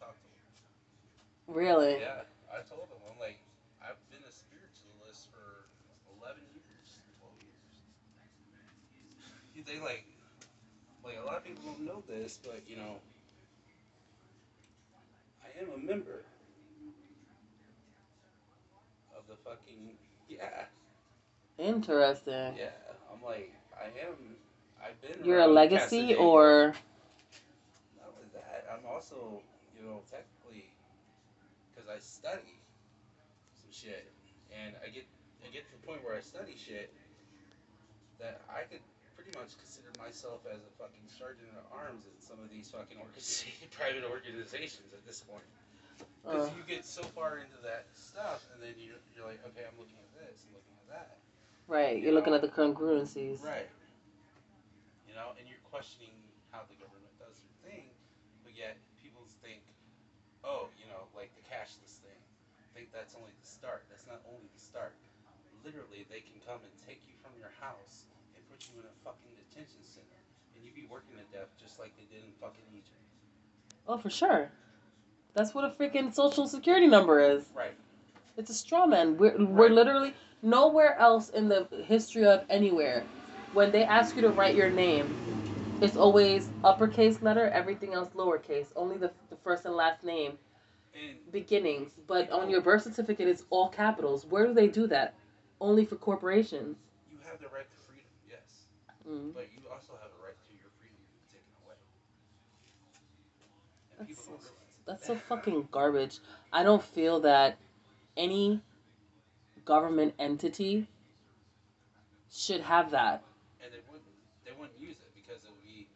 talk to him. Really? Yeah, I told him. I'm like, I've been a spiritualist for 11 years, 12 years. You think like, like a lot of people don't know this, but you know, I am a member of the fucking yeah, Interesting. yeah. I'm like, I am. I've been. You're a legacy Casanova. or Not only that, I'm also, you know, technically, because I study some shit, and I get, I get to the point where I study shit that I could pretty much consider myself as a fucking sergeant at arms in some of these fucking private organizations at this point. Because uh, you get so far into that stuff, and then you, you're like, okay, I'm looking at this, I'm looking at that. right? You're looking at the congruencies. Right. You know, and you're questioning how the government does their thing, but yet oh, you know, like the cashless thing, I think that's only the start. That's not only the start. Literally, they can come and take you from your house and put you in a fucking detention center, and you'd be working to death just like they did in fucking Egypt. Oh, for sure. That's what a freaking social security number is. Right. It's a straw man. We're, we're literally nowhere else in the history of anywhere. When they ask you to write your name, it's always uppercase letter, everything else lowercase. Only the, the first and last name, And beginnings. But on your birth certificate, it's all capitals. Where do they do that? Only for corporations. you have the right to freedom, yes, Mm. but you also have a right to your freedom to taken away. And That's so- That's so fucking garbage. I don't feel that any government entity should have that. and they wouldn't they wouldn't use it because it would be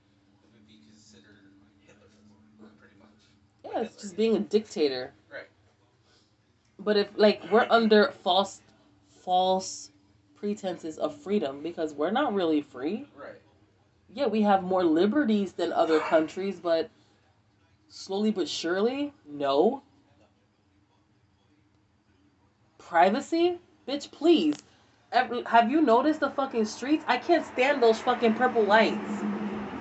it would be considered Hitlerism, pretty much. Yeah, it's just being a dictator. Right. But if like we're under false false pretenses of freedom because we're not really free. Right. Yeah, we have more liberties than other countries, but slowly but surely, no. Privacy? Bitch, please. Every, have you noticed the fucking streets? I can't stand those fucking purple lights.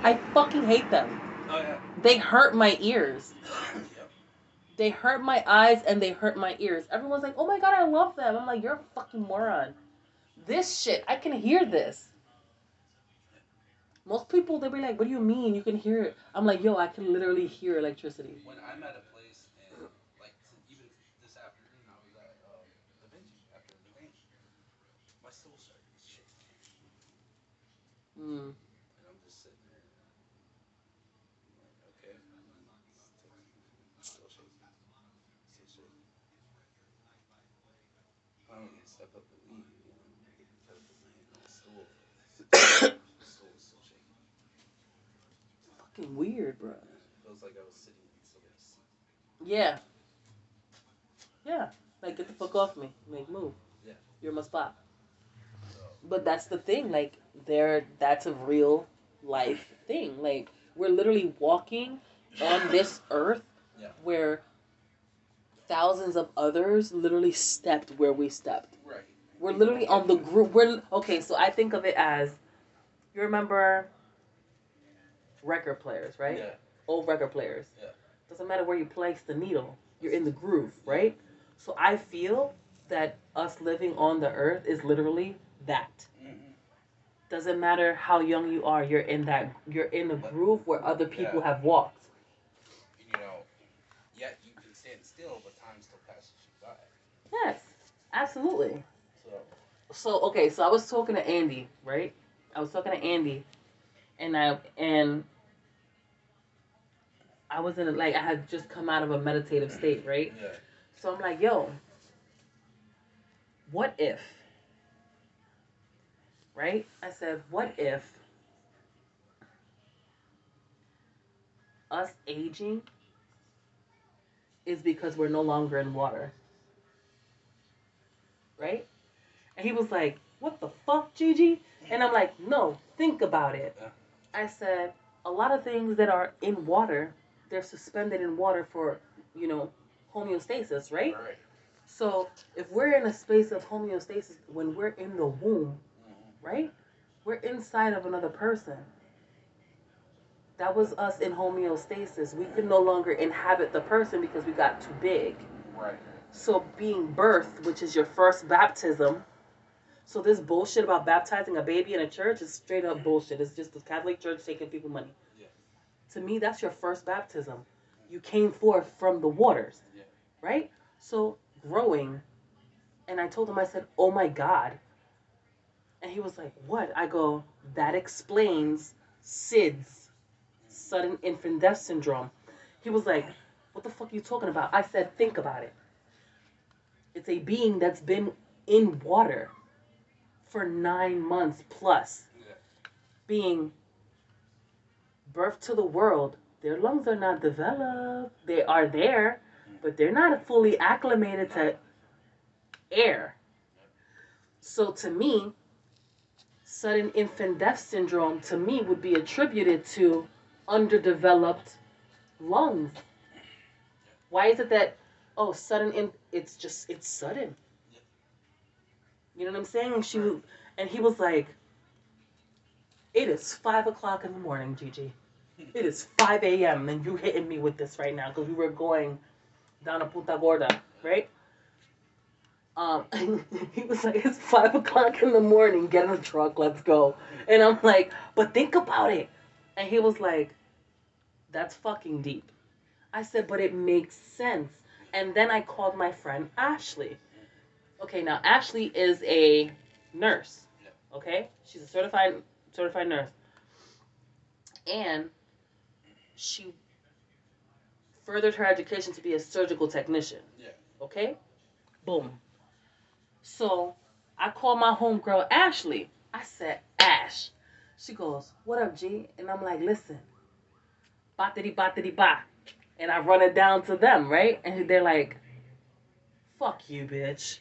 I fucking hate them. Oh yeah. They hurt my ears. yep. They hurt my eyes and they hurt my ears. Everyone's like, oh my god, I love them. I'm like, you're a fucking moron. This shit, I can hear this. Most people, they'll be like, what do you mean? You can hear it. I'm like, yo, I can literally hear electricity. When I'm at a place and like even this afternoon I was at um, Da Vinci after Da Vinci, my soul started Mm. and I'm just sitting there. I'm like, okay, still shaking, still shaking. I don't even step up and leave, you know, try to put my hand on the stool. the stool is still shaking. Fucking weird, bro. Feels like I was sitting. Yeah. Yeah. Like, get the fuck off me. Make move. Yeah. You're my spot. But that's the thing, like there that's a real life thing. Like we're literally walking on this earth Yeah. where thousands of others literally stepped where we stepped. right. We're literally on the group we're okay, so I think of it as you remember record players, right? Yeah. Old record players. Yeah. Doesn't matter where you place the needle, you're in the groove, right? So I feel that us living on the earth is literally that hmm doesn't matter how young you are you're in that you're in a groove where other people Yeah. have walked You know, yet you can stand still, but time still passes you by. yes absolutely So, so okay so i was talking to andy right i was talking to andy and i and i was in a, like i had just come out of a meditative state right yeah. so i'm like yo what if right i said what if us aging is because we're no longer in water. Right? And he was like, What the fuck, Gigi? And I'm like, No, think about it. Yeah. I said, A lot of things that are in water, they're suspended in water for, you know, homeostasis, right? Right. So if we're in a space of homeostasis when we're in the womb, hmm right? We're inside of another person. That was us in homeostasis. We could no longer inhabit the person because we got too big. Right. So being birthed, which is your first baptism. So this bullshit about baptizing a baby in a church is straight up bullshit. It's just the Catholic Church taking people money. Yeah. To me, that's your first baptism. You came forth from the waters, Yeah. right? So growing, and I told him, I said, "Oh my God," and he was like, "What?" I go, "That explains SIDS, sudden infant death syndrome." He was like, "What the fuck are you talking about?" I said, "Think about it. It's a being that's been in water for nine months plus, being birthed to the world. Their lungs are not developed. They are there, but they're not fully acclimated to air. So to me, sudden infant death syndrome to me would be attributed to underdeveloped lungs. Why is it that oh sudden in it's just it's sudden. You know what I'm saying? And she was, and he was like, It is five o'clock in the morning, Gigi. It is five AM and you hitting me with this right now because we were going down to Punta Gorda, right? Um, he was like, it's five o'clock in the morning. Get in the truck. Let's go. And I'm like, but think about it. And he was like, that's fucking deep. I said, but it makes sense. And then I called my friend Ashley. Okay, now Ashley is a nurse. Okay, she's a certified certified nurse, and she furthered her education to be a surgical technician. Yeah. Okay? Boom. So I called my homegirl Ashley. I said, Ash. She goes, What up, G? And I'm like, Listen, batity batity ba. And I run it down to them, right? And they're like, Fuck you, bitch.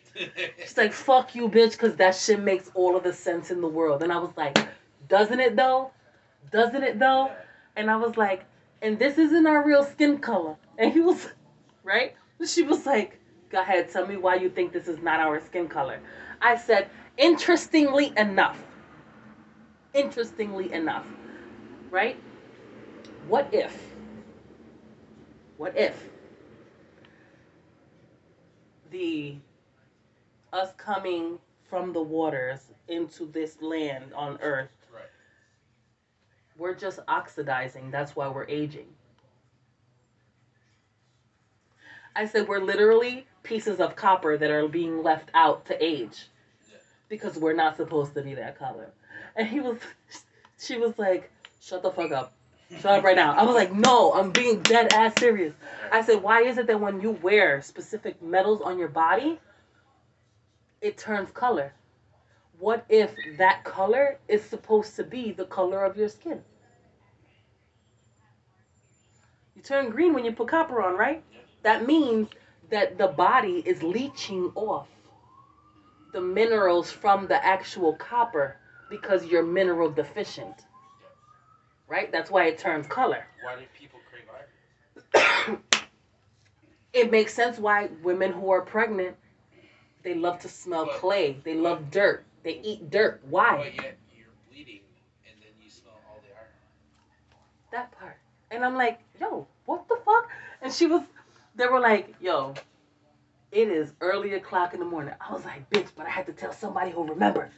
She's like, Fuck you, bitch, because that shit makes all of the sense in the world. And I was like, Doesn't it though? Doesn't it though? And I was like, and this isn't our real skin color. And he was, right? She was like, go ahead, tell me why you think this is not our skin color. I said, interestingly enough, interestingly enough, right? What if, what if the, us coming from the waters into this land on earth Right. we're just oxidizing. That's why we're aging. I said we're literally pieces of copper that are being left out to age Yeah. because we're not supposed to be that color. And he was, she was like, shut the fuck up. Shut up right now. I was like, no, I'm being dead ass serious. I said, why is it that when you wear specific metals on your body, it turns color? What if that color is supposed to be the color of your skin? You turn green when you put copper on, right? That means that the body is leaching off the minerals from the actual copper because you're mineral deficient. Right? That's why it turns color. Why do people crave iron? it makes sense why women who are pregnant they love to smell But- clay. They love dirt. They eat dirt. Why? But yet you're bleeding, and then you smell all the iron. That part. And I'm like, yo, what the fuck? And she was, they were like, yo, it is early o'clock in the morning. I was like, bitch, but I had to tell somebody who remembered.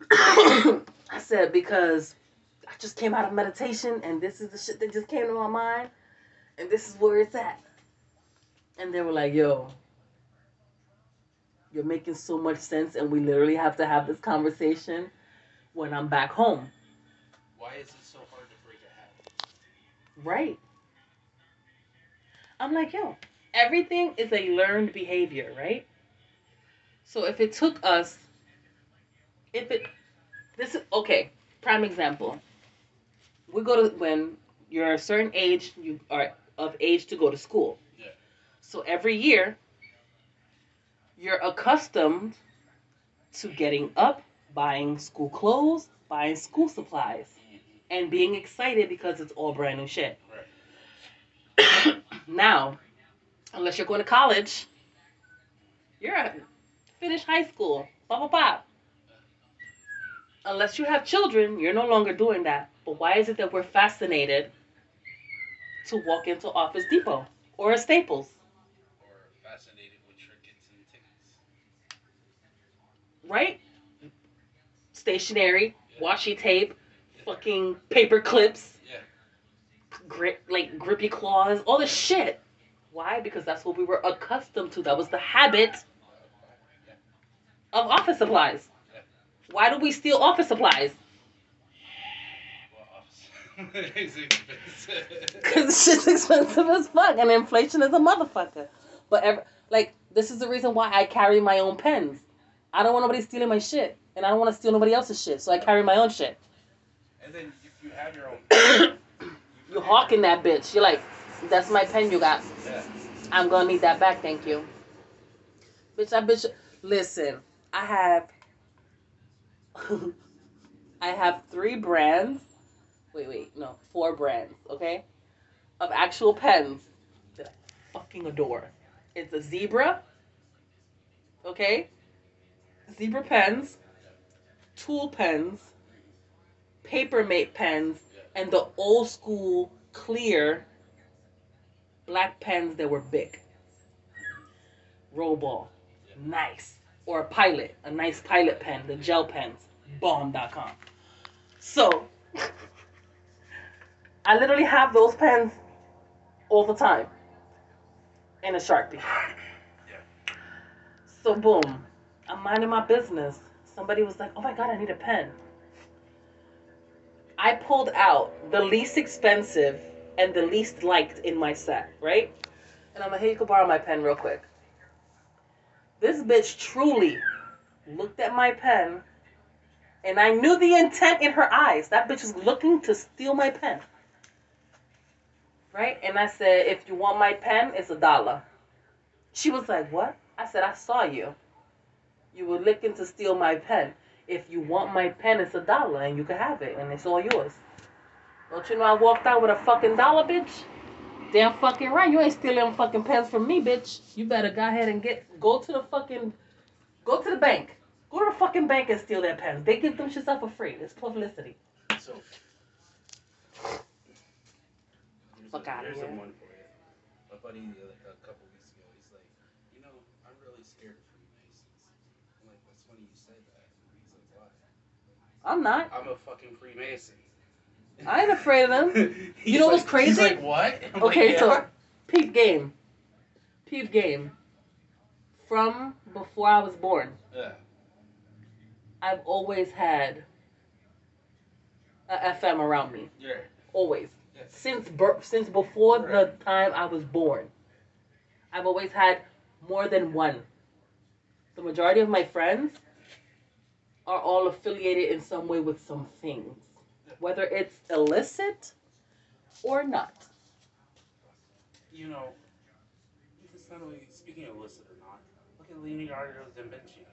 I said, because I just came out of meditation and this is the shit that just came to my mind and this is where it's at. And they were like, yo, you're making so much sense and we literally have to have this conversation when I'm back home. Why is it so hard to break a habit? Right. I'm like, yo, everything is a learned behavior, right? So if it took us, if it, this is, okay, prime example. We go to, when you're a certain age, you are of age to go to school. Yeah. So every year, you're accustomed to getting up, buying school clothes, buying school supplies mm-hmm. and being excited because it's all brand new shit. Right. now, unless you're going to college, you're at finish high school, blah blah blah. Unless you have children, you're no longer doing that. But why is it that we're fascinated to walk into Office Depot or a Staples, Or fascinated with trinkets and tickets. right? Stationery, washi tape, fucking paper clips, Yeah. grip like grippy claws, all this shit. Why? Because that's what we were accustomed to. That was the habit of office supplies. Why do we steal office supplies? Well, office. it's expensive. Because shit's expensive as fuck, and inflation is a motherfucker. But ever, like, this is the reason why I carry my own pens. I don't want nobody stealing my shit, and I don't want to steal nobody else's shit, so I carry my own shit. And then if you have your own. you're hawking that bitch. You're like, that's my pen you got. Yeah. I'm gonna need that back, thank you. Bitch, I bitch. Listen, I have. I have three brands. Wait, wait, no, four brands, okay? Of actual pens that I fucking adore. It's a zebra, okay? Zebra pens, tool pens, Papermate pens, and the old school clear black pens that were big. Roll ball, nice. Or a pilot, a nice pilot pen, the gel pens, bomb.com. So, I literally have those pens all the time in a Sharpie. So, boom, I'm minding my business. Somebody was like, oh my God, I need a pen. I pulled out the least expensive and the least liked in my set, right? And I'm like, hey, you can borrow my pen real quick. This bitch truly looked at my pen and I knew the intent in her eyes. That bitch was looking to steal my pen. Right? And I said, if you want my pen, it's a dollar. She was like, what? I said, I saw you. You were looking to steal my pen. If you want my pen, it's a dollar and you can have it and it's all yours. Don't you know I walked out with a fucking dollar, bitch? Damn fucking right. You ain't stealing fucking pens from me, bitch. You better go ahead and get go to the fucking go to the bank. Go to the fucking bank and steal their pens. They give them shit out for free. It's publicity. So. Fuck outta here's here. a one for you. My buddy like, a couple weeks ago, he's like, you know, I'm really scared of Freemasons. I'm like, that's funny you said that. He's like, why? I'm not. I'm a fucking Freemason. I ain't afraid of them. He's know what's like- crazy? He's like, what? I'm like, Okay, "Yeah." so peep game. Peep game. From before I was born, Yeah. I've always had a FM around me. Yeah. Always. Since birth, since before Right. the time I was born, I've always had more than one. The majority of my friends are all affiliated in some way with some things, whether it's illicit or not. You know, it's not only speaking of illicit or not. Look at Leonardo da Vinci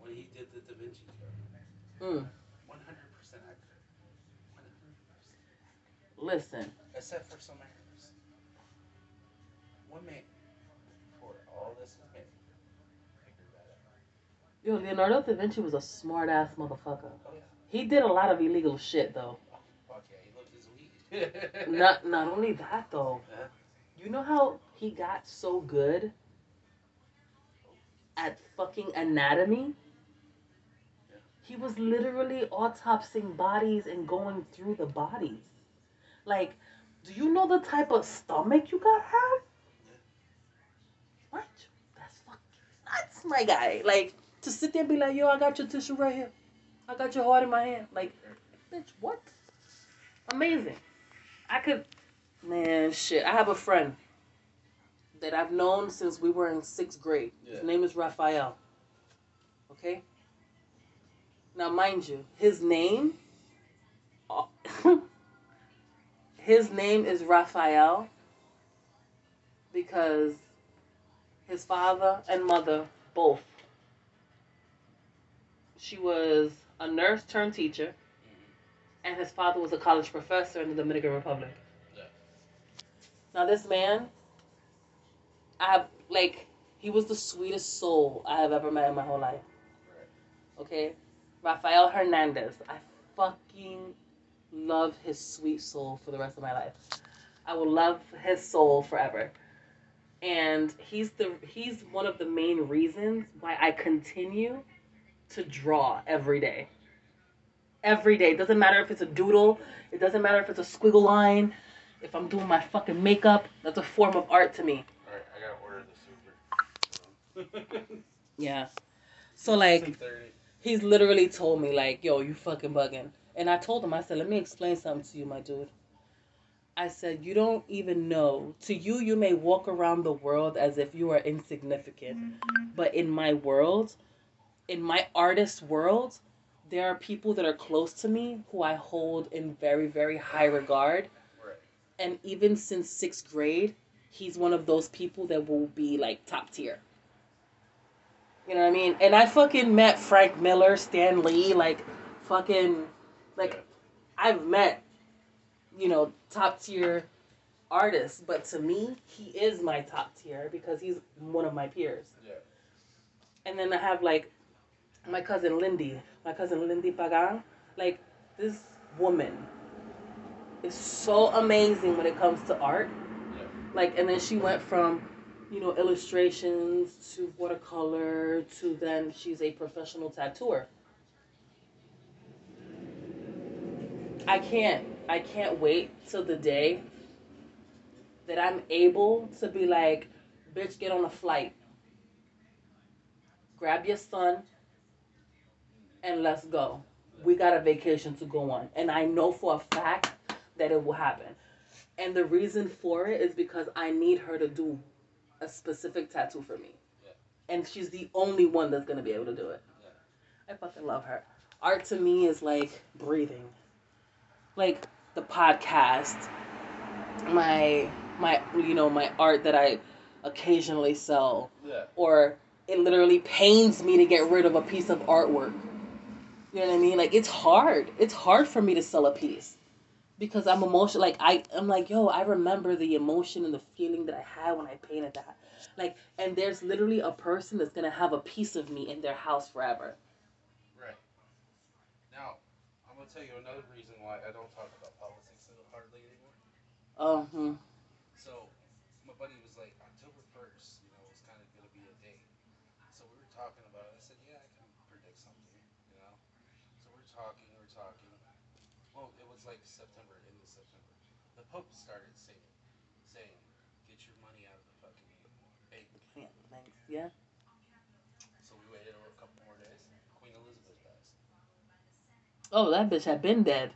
when he did the Da Vinci Code. Mm, listen, Except for some errors. One man, before all this was made, figured that yo, Leonardo da Vinci was a smart ass motherfucker. Oh yeah. He did a lot of illegal shit though. Oh, fuck yeah, he loved his weed. Not not only that though. You know how he got so good at fucking anatomy? Yeah. He was literally autopsying bodies and going through the bodies. Like, do you know the type of stomach you gotta have? What? That's fucking nuts, my guy. Like, to sit there and be like, yo, I got your tissue right here. I got your heart in my hand. Like, bitch, what? Amazing. I could, man, shit. I have a friend that I've known since we were in sixth grade. His name is Raphael. Okay? Now, mind you, his name, his name is Raphael because his father and mother both. She was a nurse turned teacher, mm-hmm. and his father was a college professor in the Dominican Republic. Yeah. Now, this man, I have, like, he was the sweetest soul I have ever met in my whole life. Okay? Rafael Hernandez. I fucking love his sweet soul for the rest of my life. I will love his soul forever. And he's the he's one of the main reasons why I continue to draw every day. Every day. Doesn't matter if it's a doodle, it doesn't matter if it's a squiggle line, if I'm doing my fucking makeup, that's a form of art to me. Alright, I gotta order the super. Yeah. So like he's literally told me like, "Yo, you fucking bugging." And I told him, I said, "Let me explain something to you, my dude." I said, "You don't even know. To you, you may walk around the world as if you are insignificant, mm-hmm. but in my world, in my artist world, there are people that are close to me who I hold in very, very high regard. Right. And even since sixth grade, he's one of those people that will be like top tier." You know what I mean? And I fucking met Frank Miller, Stan Lee, like fucking like I've met, you know, top tier artists, but to me, he is my top tier because he's one of my peers. Yeah. And then I have like my cousin Lindy, my cousin Lindy Pagan. Like this woman is so amazing when it comes to art. Yeah. Like, and then she went from, you know, illustrations to watercolor to then she's a professional tattooer. I can't, I can't wait till the day that I'm able to be like, bitch, get on a flight, grab your son, and let's go. We got a vacation to go on. And I know for a fact that it will happen. And the reason for it is because I need her to do a specific tattoo for me. Yeah. And she's the only one that's gonna be able to do it. I fucking love her. Art to me is like breathing. Like the podcast, my my you know, my art that I occasionally sell. Yeah. Or it literally pains me to get rid of a piece of artwork. You know what I mean? Like it's hard. It's hard for me to sell a piece because I'm emotional. Like I, I'm like, yo, I remember the emotion and the feeling that I had when I painted that. Like, and there's literally a person that's gonna have a piece of me in their house forever. Right. Now, I'm gonna tell you another reason why I don't talk about politics so hardly anymore. Oh, hmm. So, my buddy was like, October 1st, you know, was kind of gonna be a date. So we were talking about it. I said, yeah, I can predict something, you know. So we're talking, we're talking. Well, it was like September, end of September. The Pope started saying, saying, get your money out of the fucking bank. Yeah, thanks. Yeah. So we waited a couple more days. Queen Elizabeth passed. Oh, that bitch had been dead.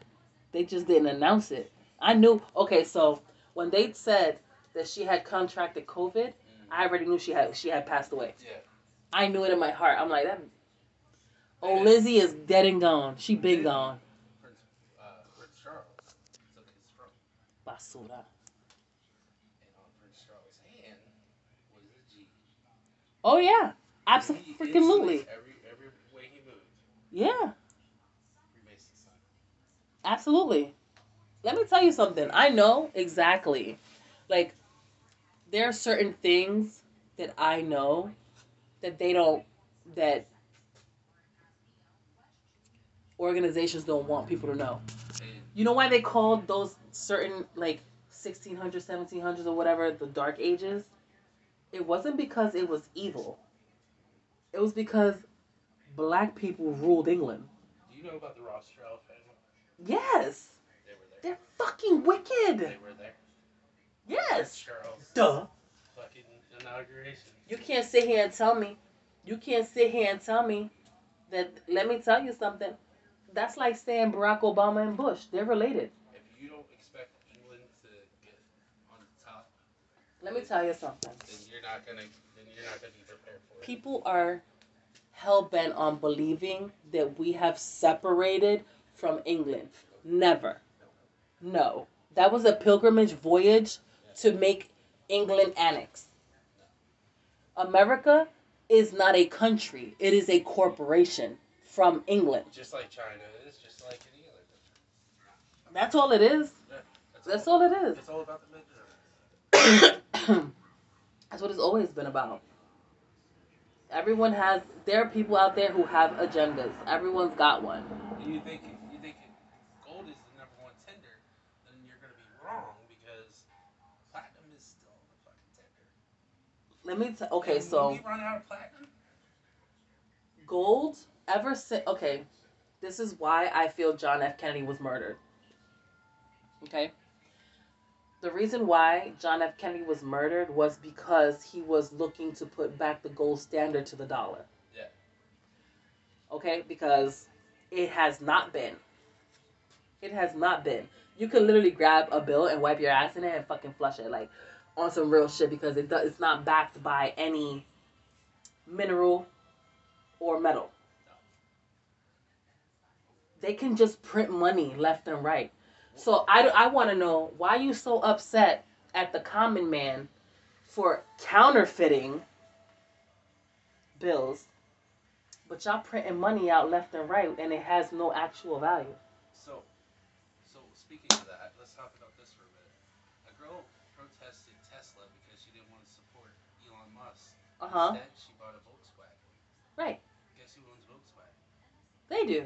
They just didn't announce it. I knew. Okay, so when they said that she had contracted COVID, I already knew she had she had passed away. Yeah. I knew it in my heart. I'm like that. Oh, Lizzie is dead and gone. She been gone. Prince, uh, Prince Charles took his throne. Basura. And on Prince Charles' hand was a G. Oh yeah, absolutely. Every every way he moved, Yeah. Absolutely. Let me tell you something. I know exactly. Like, there are certain things that I know that they don't that organizations don't want people to know. You know why they called those certain like 1600s, 1700s or whatever the dark ages? It wasn't because it was evil. It was because black people ruled England. do you know about the Rothschild family? Yes. They were there. They're fucking wicked. They were there. Yes. Charles. Duh. Fucking inauguration. You can't sit here and tell me. You can't sit here and tell me that. Let me tell you something. That's like saying Barack Obama and Bush. They're related. If you don't expect England to get on the top, Let me tell you something. then you're not gonna. Then you're not gonna be prepared for it. People are hell bent on believing that we have separated from England. Never. No. That was a pilgrimage voyage to make England annex. America is not a country, it is a corporation from England. Just like China is, just like any other country. That's all it is. That's all it is. It's all about the midterms. That's what it's always been about. Everyone has. There are people out there who have agendas. Everyone's got one. Do you think? You think gold is the number one let me. T- okay, so we run out of platinum? gold ever since. Okay, this is why I feel John F. Kennedy was murdered. Okay. The reason why John F. Kennedy was murdered was because he was looking to put back the gold standard to the dollar. Yeah. Okay, because it has not been. It has not been. You can literally grab a bill and wipe your ass in it and fucking flush it like on some real shit because it it's not backed by any mineral or metal. They can just print money left and right. So I, I want to know why you so upset at the common man for counterfeiting bills, but y'all printing money out left and right and it has no actual value. So, so speaking of that, let's talk about this for a minute. A girl protested Tesla because she didn't want to support Elon Musk. Uh huh. Instead, she bought a Volkswagen. Right. Guess who owns Volkswagen? They do.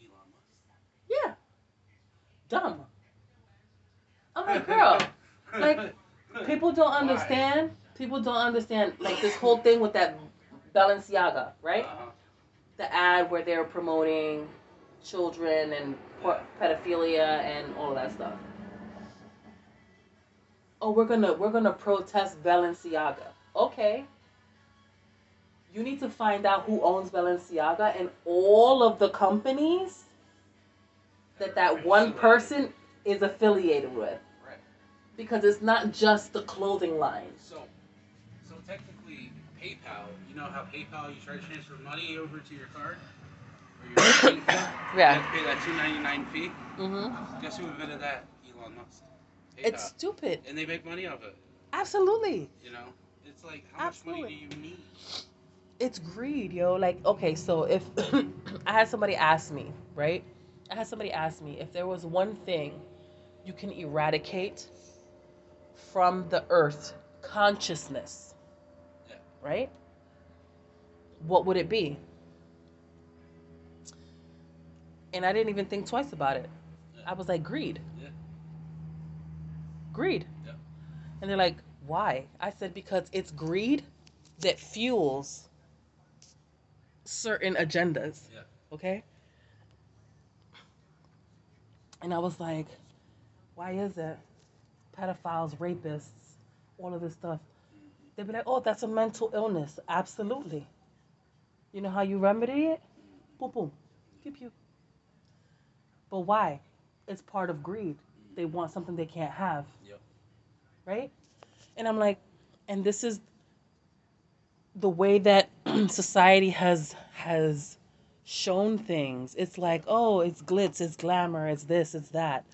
Elon Musk. Yeah. Dumb. I'm like, girl, like, people don't Why? understand. People don't understand, like, this whole thing with that Balenciaga, right? Uh-huh. the ad where they're promoting children and por- pedophilia and all of that stuff. Oh, we're gonna we're gonna protest Balenciaga. Okay. You need to find out who owns Balenciaga and all of the companies that that one person is affiliated with, Right. because it's not just the clothing line. So, so technically, PayPal. You know how PayPal you try to transfer money over to your card, or your account. You Yeah. have to pay that two ninety nine fee. Mm-hmm. Guess who invented that? It's stupid. and they make money off it. Absolutely. You know, it's like how much money do you need? it's greed, yo. Like, okay, so if I had somebody ask me, right? I had somebody ask me if there was one thing you can eradicate from the earth consciousness, Yeah. right? What would it be? And I didn't even think twice about it. Yeah. I was like, greed. Greed. Yeah. And they're like, why? I said, because it's greed that fuels certain agendas. Yeah. Okay? And I was like, why is it? Pedophiles, rapists, all of this stuff. They'd be like, oh, that's a mental illness. Absolutely. You know how you remedy it? Boom, boom. Pew, pew. But why? It's part of greed. They want something they can't have. Yep. Right? And I'm like, and this is the way that society has has shown things. It's like, oh, it's glitz, it's glamour, it's this, it's that.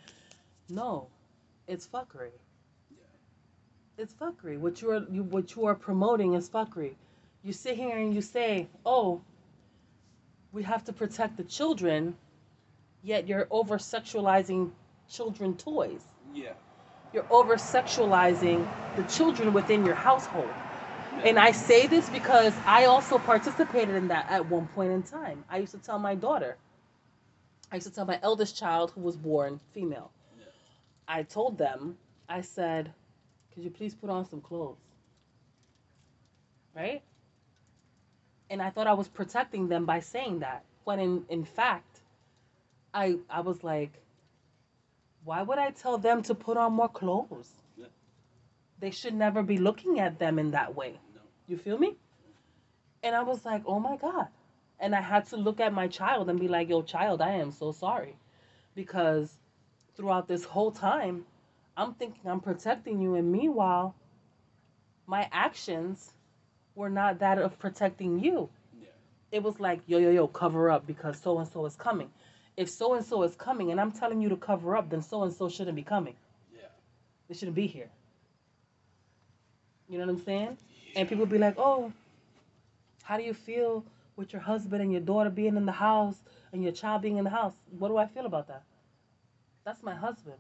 No, it's fuckery. It's fuckery. What you are you, what you are promoting is fuckery. You sit here and you say, oh, we have to protect the children, yet you're over sexualizing children toys. Yeah. You're over sexualizing the children within your household. And I say this because I also participated in that at one point in time. I used to tell my daughter, I used to tell my eldest child who was born female, Yeah. I told them, I said, could you please put on some clothes? Right? And I thought I was protecting them by saying that. When in, in fact, I I was like, why would I tell them to put on more clothes? Yeah. They should never be looking at them in that way. No. You feel me? And I was like, oh my God. And I had to look at my child and be like, yo, child, I am so sorry. Because throughout this whole time, I'm thinking I'm protecting you. And meanwhile, my actions were not that of protecting you. Yeah. It was like, yo, yo, yo, cover up because so and so is coming. If so and so is coming and I'm telling you to cover up, then so and so shouldn't be coming. Yeah. They shouldn't be here. You know what I'm saying? And people be like, oh, how do you feel with your husband and your daughter being in the house and your child being in the house? What do I feel about that? That's my husband.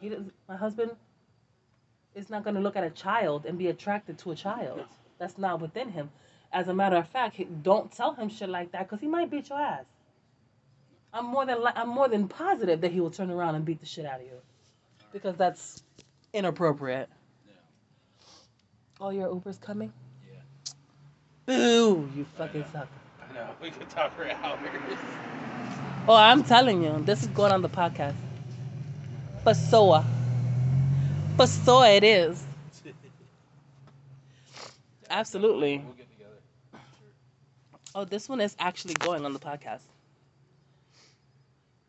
He doesn't, my husband is not going to look at a child and be attracted to a child. That's not within him. As a matter of fact, don't tell him shit like that because he might beat your ass. I'm more than li- I'm more than positive that he will turn around and beat the shit out of you because that's inappropriate. Yeah. Oh, your Uber's coming? Yeah. Boo! You fucking suck. I know. We could talk for hours. Oh, I'm telling you, this is going on the podcast. Pasoa. Pasoa it is. Absolutely. We'll get together. Oh, this one is actually going on the podcast.